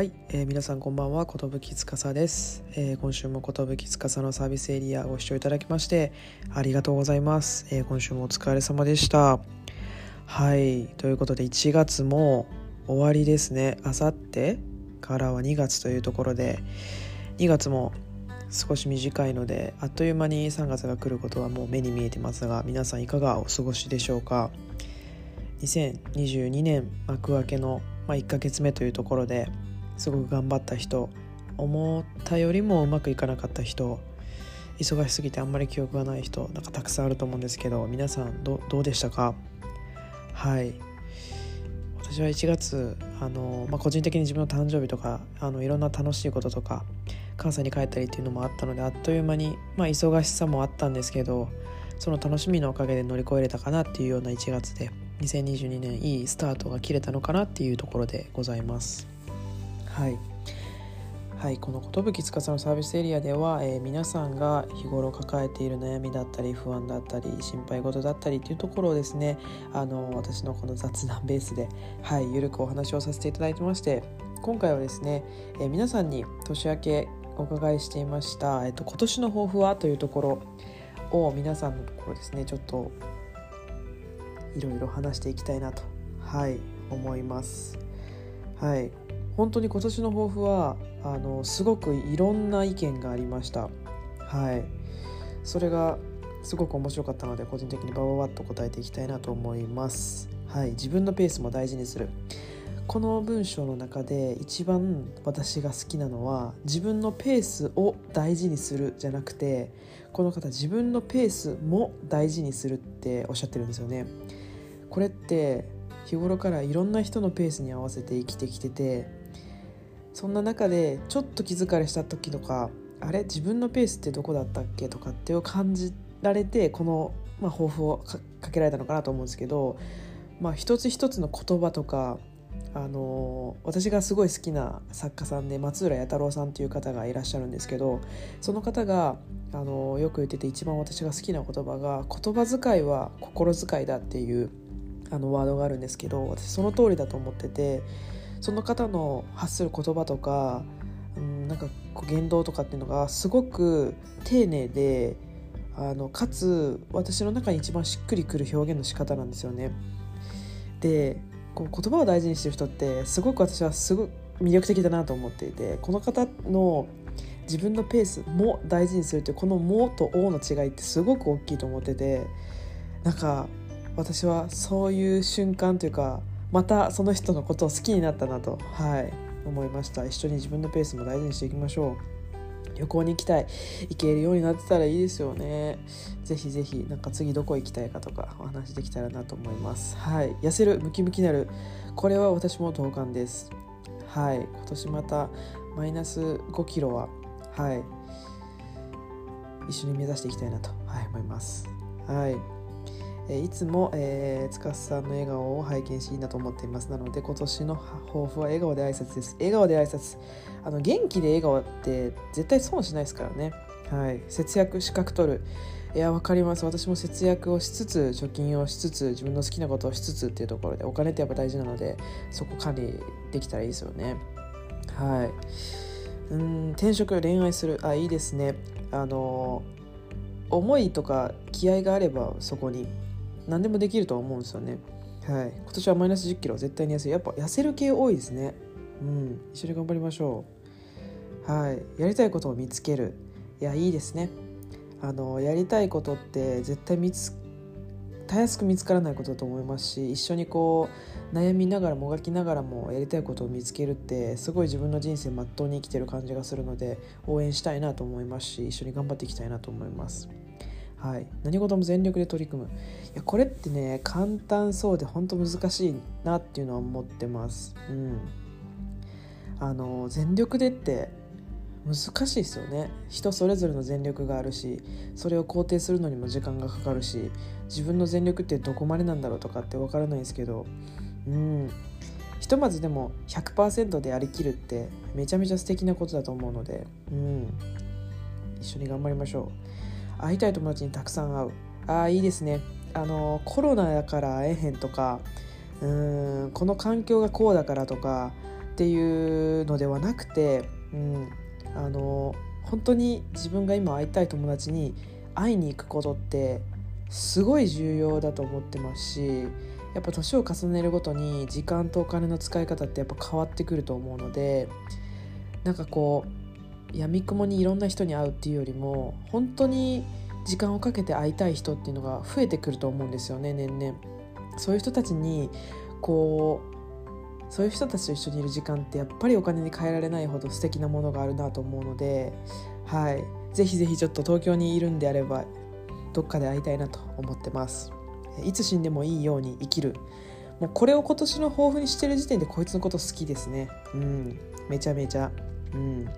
はい、えー皆さんこんばんは。寿司です、えー今週も寿司のサービスエリアご視聴いただきましてありがとうございます、えー今週もお疲れ様でした。はい。ということで1月も終わりですね。あさってからは2月というところで2月も少し短いのであっという間に3月が来ることはもう目に見えてますが皆さんいかがお過ごしでしょうか。2022年幕開けの、まあ、1ヶ月目というところですごく頑張った人思ったよりもうまくいかなかった人忙しすぎてあんまり記憶がない人なんかたくさんあると思うんですけど皆さんどどうでしたか？はい私は1月あの、まあ、個人的に自分の誕生日とかあのいろんな楽しいこととか関西に帰ったりっていうのもあったのであっという間に、まあ、忙しさもあったんですけどその楽しみのおかげで乗り越えれたかなっていうような1月で2022年いいスタートが切れたのかなっていうところでございます。はいはい、この寿司のサービスエリアでは、えー皆さんが日頃抱えている悩みだったり不安だったり心配事だったりっていうところをですねあの私のこの雑談ベースで、はい、ゆるくお話をさせていただいてまして今回はですね、えー皆さんに年明けお伺いしていました、えっと今年の抱負はというところを皆さんのところですねちょっといろいろ話していきたいなとはい思います。はい本当に今年の抱負はあのすごくいろんな意見がありました。はいそれがすごく面白かったので個人的にバババッと答えていきたいなと思います。はい自分のペースも大事にするこの文章の中で一番私が好きなのは自分のペースを大事にするじゃなくてこの方自分のペースも大事にするっておっしゃってるんですよね。これって日頃からいろんな人のペースに合わせて生きてきててそんな中でちょっと気疲れした時とかあれ？自分のペースってどこだったっけとかってを感じられてこの、まあ、抱負をかけられたのかなと思うんですけど、まあ、一つ一つの言葉とかあの私がすごい好きな作家さんで松浦弥太郎さんっていう方がいらっしゃるんですけどその方があのよく言ってて一番私が好きな言葉が「言葉遣いは心遣いだ」っていうあのワードがあるんですけど私その通りだと思っててその方の発する言葉とか、うん、なんかこう言動とかっていうのがすごく丁寧であのかつ私の中に一番しっくりくる表現の仕方なんですよね。でこう言葉を大事にしてる人ってすごく私はすごく魅力的だなと思っていてこの方の自分のペースも大事にするというこの「も」と「お」の違いってすごく大きいと思っててなんか私はそういう瞬間というかまたその人のことを好きになったなと、はい、思いました。一緒に自分のペースも大事にしていきましょう。旅行に行きたい。行けるようになってたらいいですよね。ぜひぜひなんか次どこ行きたいかとかお話できたらなと思います。はい痩せるムキムキなる。これは私も同感です。はい今年またマイナス5キロははい一緒に目指していきたいなと、はい、思います。はい。いつも、えー、塚さんの笑顔を拝見しいいなと思っています。なので今年の抱負は笑顔で挨拶です。笑顔で挨拶。あの元気で笑顔って絶対損しないですからね。はい。節約資格取る。いやわかります。私も節約をしつつ貯金をしつつ自分の好きなことをしつつっていうところでお金ってやっぱ大事なのでそこ管理できたらいいですよね。はい。うん転職恋愛する。あいいですね。あの思いとか気合があればそこに何でもできると思うんですよね。はい、今年はマイナス1 0キロ絶対に痩せるやっぱ痩せる系多いですね。うん、一緒に頑張りましょう。はい、やりたいことを見つける。いやいいですね。あのやりたいことって絶対見つたやすく見つからないことだと思いますし一緒にこう悩みながらもがきながらもやりたいことを見つけるってすごい自分の人生まっとうに生きてる感じがするので応援したいなと思いますし一緒に頑張っていきたいなと思います。はい、何事も全力で取り組む。いやこれってね簡単そうで本当難しいなっていうのは思ってます。うん、あの全力でって難しいですよね。人それぞれの全力があるしそれを肯定するのにも時間がかかるし自分の全力ってどこまでなんだろうとかって分からないですけどうん。ひとまずでも100%でやりきるってめちゃめちゃ素敵なことだと思うので、うん、一緒に頑張りましょう。会いたい友達にたくさん会う。ああいいですね。あのコロナだから会えへんとかうーんこの環境がこうだからとかっていうのではなくて、うん、あの本当に自分が今会いたい友達に会いに行くことってすごい重要だと思ってますしやっぱ年を重ねるごとに時間とお金の使い方ってやっぱ変わってくると思うのでなんかこうやみくもにいろんな人に会うっていうよりも本当に時間をかけて会いたい人っていうのが増えてくると思うんですよね年々。そういう人たちにこうそういう人たちと一緒にいる時間ってやっぱりお金に換えられないほど素敵なものがあるなと思うのではい。ぜひぜひちょっと東京にいるんであればどっかで会いたいなと思ってます。いつ死んでもいいように生きる。もうこれを今年の抱負にしてる時点でこいつのこと好きですね。うん。めちゃめちゃ。うん。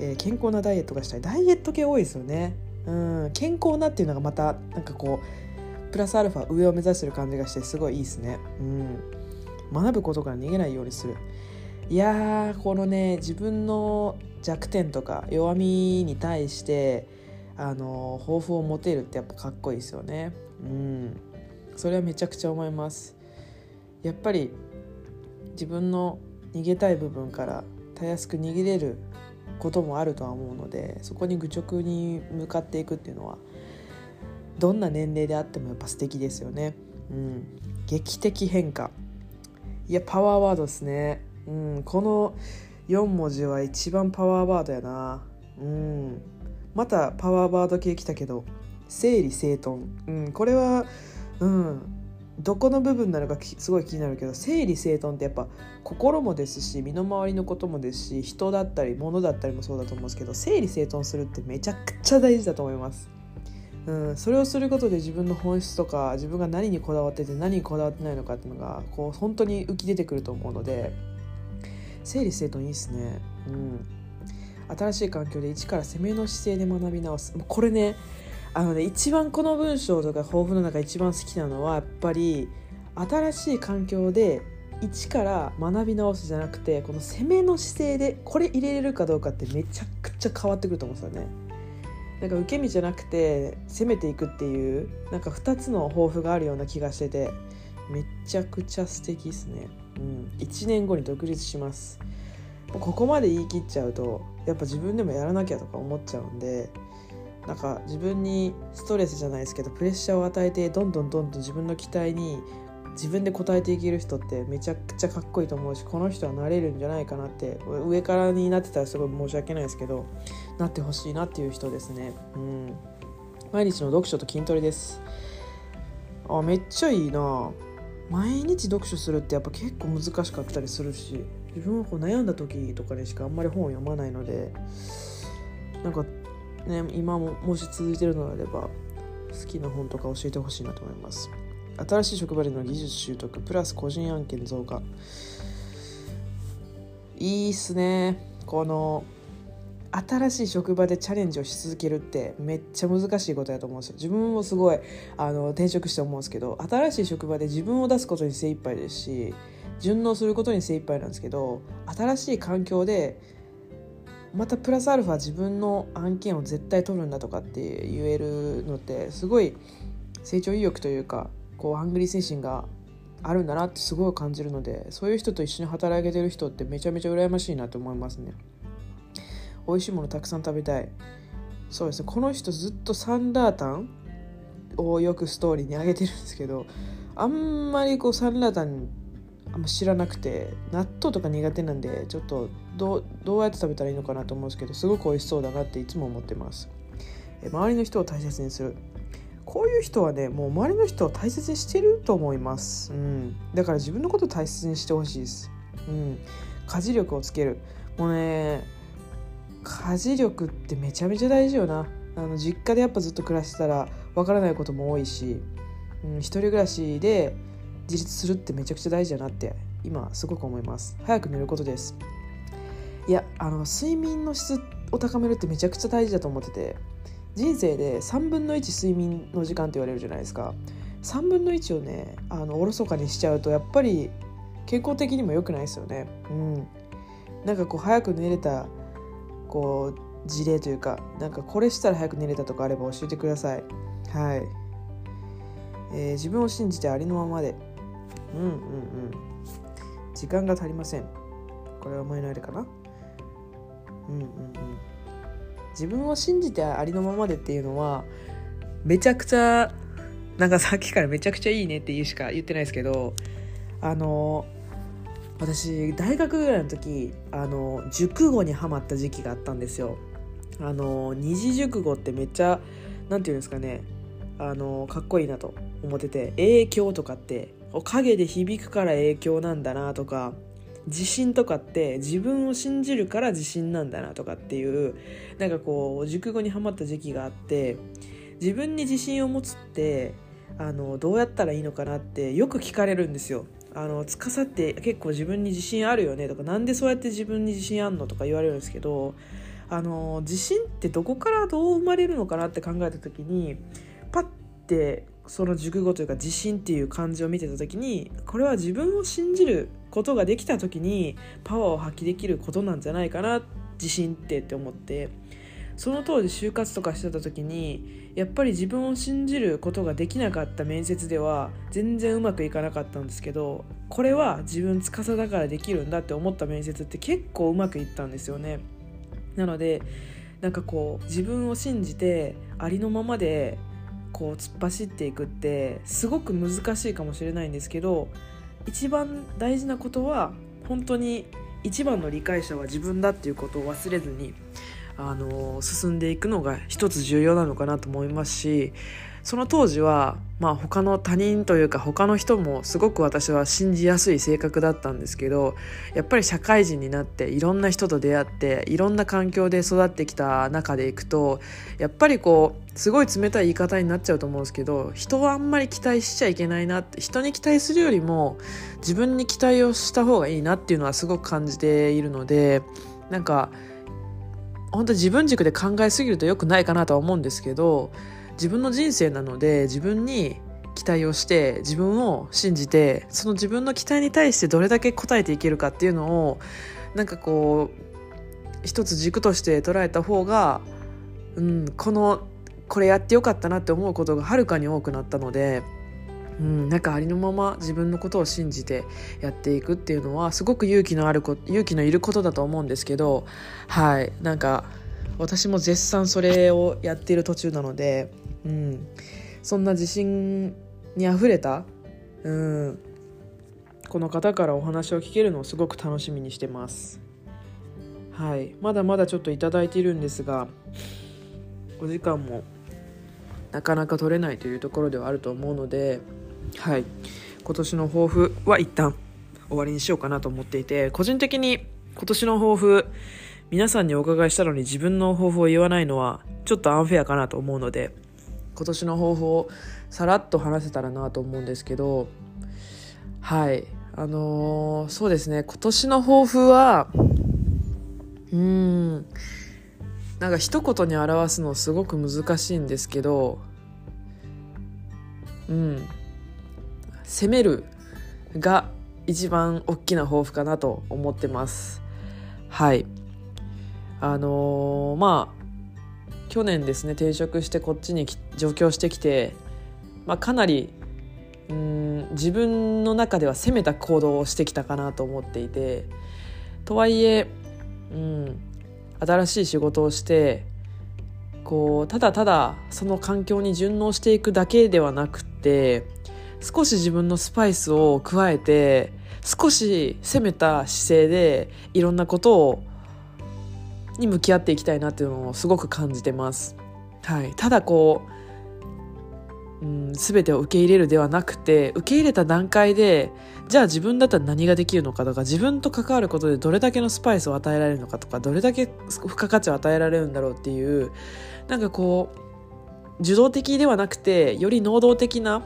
えー、健康なダイエットがしたい。ダイエット系多いですよね。うん。健康なっていうのがまたなんかこうプラスアルファ上を目指してる感じがしてすごいいいですね。うん。学ぶことから逃げないようにする。いやーこのね自分の弱点とか弱みに対してあの抱負を持てるってやっぱかっこいいですよね。うん。それはめちゃくちゃ思います。やっぱり自分の逃げたい部分からたやすく逃げれることもあるとは思うのでそこに愚直に向かっていくっていうのはどんな年齢であってもやっぱ素敵ですよね。うん、劇的変化。いやパワーワードですね、うん、この4文字は一番パワーワードやな、うん、またパワーワード系来たけど整理整頓、うん、これは、うん、どこの部分なのかすごい気になるけど整理整頓ってやっぱ心もですし身の回りのこともですし人だったり物だったりもそうだと思うんですけど整理整頓するってめちゃくちゃ大事だと思います。うん、それをすることで自分の本質とか自分が何にこだわってて何にこだわってないのかっていうのがこう本当に浮き出てくると思うので整理整頓いいですね。うん新しい環境で一から攻めの姿勢で学び直すこれねあのね一番この文章とか抱負の中一番好きなのはやっぱり新しい環境で一から学び直すじゃなくてこの攻めの姿勢でこれ入れれるかどうかってめちゃくちゃ変わってくると思うんですよね。なんか受け身じゃなくて攻めていくっていうなんか2つの抱負があるような気がしててめちゃくちゃ素敵ですね。うん、1年後に独立します。ここまで言い切っちゃうとやっぱ自分でもやらなきゃとか思っちゃうんでなんか自分にストレスじゃないですけどプレッシャーを与えてどんどんどんどん自分の期待に自分で応えていける人ってめちゃくちゃかっこいいと思うしこの人はなれるんじゃないかなって上からになってたらすごい申し訳ないですけどなってほしいなっていう人ですね。うん。毎日の読書と筋トレです。あめっちゃいいな。毎日読書するってやっぱ結構難しかったりするし自分はこう悩んだ時とかにしかあんまり本を読まないのでなんかね今ももし続いてるのであれば好きな本とか教えてほしいなと思います。新しい職場での技術習得プラス個人案件増加。いいっすね。この新しい職場でチャレンジをし続けるってめっちゃ難しいことやと思うんですよ。自分もすごいあの転職して思うんですけど新しい職場で自分を出すことに精一杯ですし順応することに精一杯なんですけど新しい環境でまたプラスアルファ自分の案件を絶対取るんだとかって言えるのってすごい成長意欲というかこうハングリー精神があるんだなってすごい感じるのでそういう人と一緒に働けてる人ってめちゃめちゃ羨ましいなと思いますね。美味しいものたくさん食べたい。そうですね。この人ずっとサンラータンをよくストーリーに上げてるんですけどあんまりこうサンラータンあんま知らなくて納豆とか苦手なんでちょっとどうやって食べたらいいのかなと思うんですけどすごく美味しそうだなっていつも思ってます。周りの人を大切にする。こういう人はねもう周りの人を大切にしてると思います、うん、だから自分のことを大切にしてほしいです、うん、家事力をつける。もうね家事力ってめちゃめちゃ大事よな。あの実家でやっぱずっと暮らしてたらわからないことも多いし、うん、一人暮らしで自立するってめちゃくちゃ大事だなって今すごく思います。早く寝ることです。いやあの睡眠の質を高めるってめちゃくちゃ大事だと思ってて人生で3分の1睡眠の時間って言われるじゃないですか。3分の1をねあのおろそかにしちゃうとやっぱり健康的にも良くないですよね。うん。なんかこう早く寝れたこう事例というかなんかこれしたら早く寝れたとかあれば教えてください。はい、えー、自分を信じてありのままで。うんうんうん。時間が足りません。これは前のあれかな？うんうんうん。自分を信じてありのままでっていうのはめちゃくちゃなんかさっきからめちゃくちゃいいねって言うしか言ってないですけどあの私大学ぐらいの時あの熟語にはまった時期があったんですよ。あの二次熟語ってめっちゃなんていうんですかねあのかっこいいなと思ってて影響とかって影で響くから影響なんだなとか自信とかって自分を信じるから自信なんだなとかっていうなんかこう熟語にはまった時期があって自分に自信を持つってあのどうやったらいいのかなってよく聞かれるんですよ。あの司って結構自分に自信あるよねとかなんでそうやって自分に自信あんのとか言われるんですけどあの自信ってどこからどう生まれるのかなって考えた時にパッてその熟語というか自信っていう漢字を見てた時にこれは自分を信じることができた時にパワーを発揮できることなんじゃないかな自信ってって思ってその当時就活とかしてた時にやっぱり自分を信じることができなかった面接では全然うまくいかなかったんですけどこれは自分司だからできるんだって思った面接って結構うまくいったんですよね。なのでなんかこう自分を信じてありのままでこう突っ走っていくってすごく難しいかもしれないんですけど一番大事なことは本当に一番の理解者は自分だっていうことを忘れずにあの進んでいくのが一つ重要なのかなと思いますしその当時は、まあ、他の他人というか他の人もすごく私は信じやすい性格だったんですけどやっぱり社会人になっていろんな人と出会っていろんな環境で育ってきた中でいくとやっぱりこうすごい冷たい言い方になっちゃうと思うんですけど人はあんまり期待しちゃいけないなって人に期待するよりも自分に期待をした方がいいなっていうのはすごく感じているのでなんか本当自分軸で考えすぎると良くないかなとは思うんですけど自分の人生なので自分に期待をして自分を信じてその自分の期待に対してどれだけ応えていけるかっていうのをなんかこう一つ軸として捉えた方が、うん、このこれやってよかったなって思うことがはるかに多くなったので。うん、なんかありのまま自分のことを信じてやっていくっていうのはすごく勇気のあるこ勇気のいることだと思うんですけどはいなんか私も絶賛それをやっている途中なので、うん、そんな自信にあふれた、うん、この方からお話を聞けるのをすごく楽しみにしてます。はい、まだまだちょっと頂いているんですがお時間もなかなか取れないというところではあると思うのではい。今年の抱負は一旦終わりにしようかなと思っていて個人的に今年の抱負皆さんにお伺いしたのに自分の抱負を言わないのはちょっとアンフェアかなと思うので今年の抱負をさらっと話せたらなと思うんですけどはい。あのー、そうですね。今年の抱負はうん。なんか一言に表すのすごく難しいんですけどうん。攻めるが一番大きな抱負かなと思ってます。はい。あのー、まあ去年ですね転職してこっちに上京してきて、まあ、かなりうん自分の中では攻めた行動をしてきたかなと思っていてとはいえ、うん、新しい仕事をしてこうただただその環境に順応していくだけではなくって少し自分のスパイスを加えて少し攻めた姿勢でいろんなことをに向き合っていきたいなっていうのをすごく感じてます。はい、ただこう、うん、全てを受け入れるではなくて受け入れた段階でじゃあ自分だったら何ができるのかとか自分と関わることでどれだけのスパイスを与えられるのかとかどれだけ付加価値を与えられるんだろうっていうなんかこう受動的ではなくてより能動的な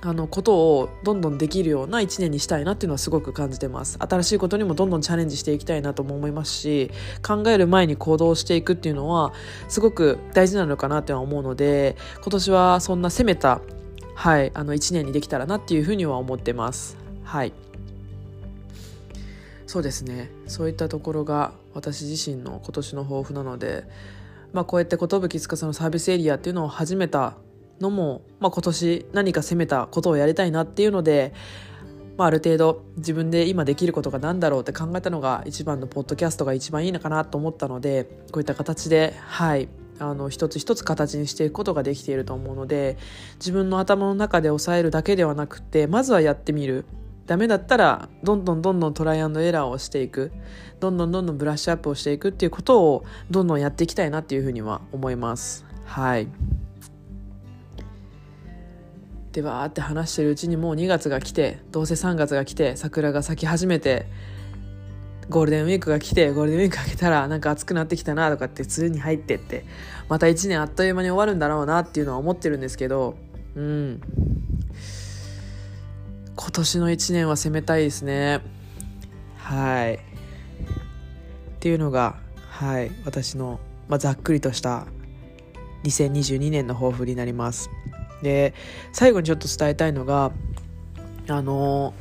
あのことをどんどんできるような一年にしたいなっていうのはすごく感じてます。新しいことにもどんどんチャレンジしていきたいなとも思いますし考える前に行動していくっていうのはすごく大事なのかなっては思うので今年はそんな攻めたはいあの1年にできたらなっていうふうには思ってます。はい。そうですね。そういったところが私自身の今年の抱負なのでまあこうやって寿司のサービスエリアっていうのを始めたのも、まあ、今年何か攻めたことをやりたいなっていうのでまあ、ある程度自分で今できることが何だろうって考えたのが一番のポッドキャストが一番いいのかなと思ったのでこういった形ではいあの一つ一つ形にしていくことができていると思うので自分の頭の中で抑えるだけではなくてまずはやってみる。ダメだったらどんどんどんどんトライアンドエラーをしていく。どんどんどんどんブラッシュアップをしていくっていうことをどんどんやっていきたいなっていうふうには思います。はい。でわーって話してるうちにもう2月が来てどうせ3月が来て桜が咲き始めてゴールデンウィークが来てゴールデンウィーク明けたらなんか暑くなってきたなとかって梅雨に入ってってまた1年あっという間に終わるんだろうなっていうのは思ってるんですけどうん。今年の1年は攻めたいですね。はい。っていうのがはい私の、まあ、ざっくりとした2022年の抱負になります。で最後にちょっと伝えたいのがあの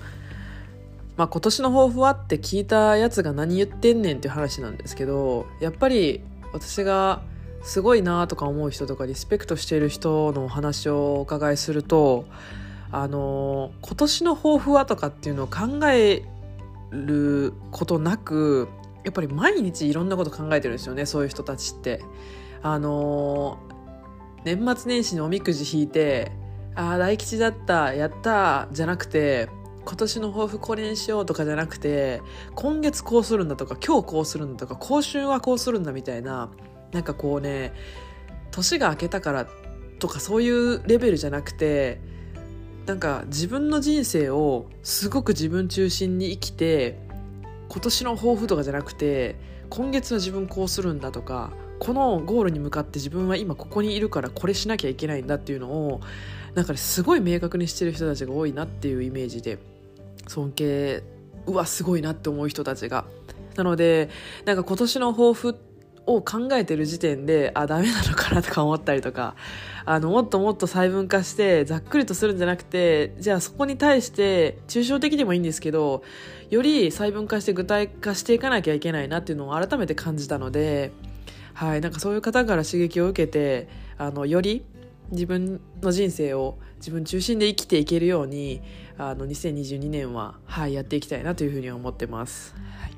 まあ、今年の抱負はって聞いたやつが何言ってんねんっていう話なんですけどやっぱり私がすごいなとか思う人とかリスペクトしている人のお話をお伺いするとあの今年の抱負はとかっていうのを考えることなくやっぱり毎日いろんなこと考えてるんですよねそういう人たちって。あの年末年始におみくじ引いて「ああ大吉だったやった」じゃなくて今年の抱負これにしようとかじゃなくて今月こうするんだとか今日こうするんだとか今週はこうするんだみたいななんかこうね年が明けたからとかそういうレベルじゃなくてなんか自分の人生をすごく自分中心に生きて今年の抱負とかじゃなくて今月は自分こうするんだとかこのゴールに向かって自分は今ここにいるからこれしなきゃいけないんだっていうのをなんか、すごい明確にしてる人たちが多いなっていうイメージで尊敬うわすごいなって思う人たちが。なのでなんか今年の抱負を考えてる時点であダメなのかなとか思ったりとかあのもっともっと細分化してざっくりとするんじゃなくてじゃあそこに対して抽象的でもいいんですけどより細分化して具体化していかなきゃいけないなっていうのを改めて感じたので、はい、なんかそういう方から刺激を受けてあのより自分の人生を自分中心で生きていけるようにあの2022年は、はい、やっていきたいなというふうに思ってます。はい、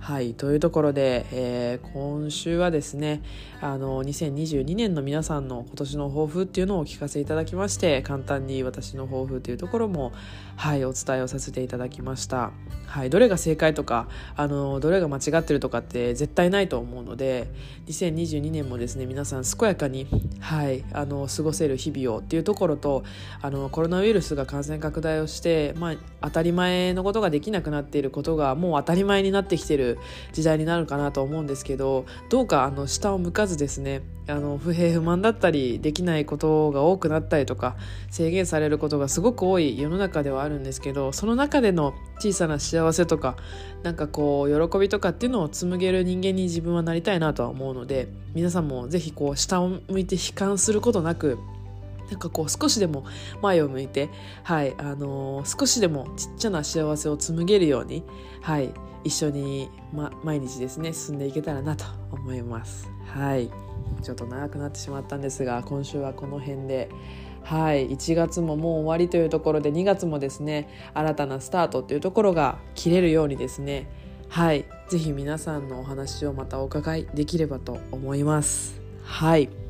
はいというところで、えー、今週はですねあの2022年の皆さんの今年の抱負っていうのをお聞かせいただきまして簡単に私の抱負というところも、はい、お伝えをさせていただきました、はい、どれが正解とかあのどれが間違ってるとかって絶対ないと思うので2022年もですね皆さん健やかに、はい、あの過ごせる日々をっていうところとあのコロナウイルスが感染拡大をして、まあ、当たり前のことができなくなっていることがもう当たり前になってきてる時代になるかなと思うんですけどどうかあの下を向かずですねあの不平不満だったりできないことが多くなったりとか制限されることがすごく多い世の中ではあるんですけどその中での小さな幸せとかなんかこう喜びとかっていうのを紡げる人間に自分はなりたいなとは思うので皆さんも是非こう下を向いて悲観することなくなんかこう少しでも前を向いて、はいあのー、少しでもちっちゃな幸せを紡げるように、はい、一緒に、ま、毎日ですね進んでいけたらなと思います。はい。ちょっと長くなってしまったんですが今週はこの辺ではい1月ももう終わりというところで2月もですね新たなスタートというところが切れるようにですねはい是非皆さんのお話をまたお伺いできればと思います。はい。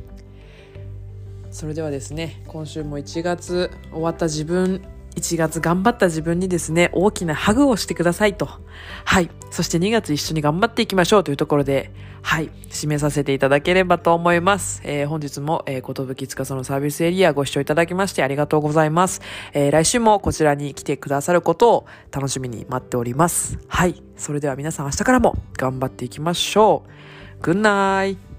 それではですね今週も1月終わった自分1月頑張った自分にですね、大きなハグをしてくださいと。はい。そして2月一緒に頑張っていきましょうというところで、はい。締めさせていただければと思います。えー、本日も、えー、ことぶきつかそのサービスエリアご視聴いただきましてありがとうございます。えー、来週もこちらに来てくださることを楽しみに待っております。はい。それでは皆さん明日からも頑張っていきましょう。Good night!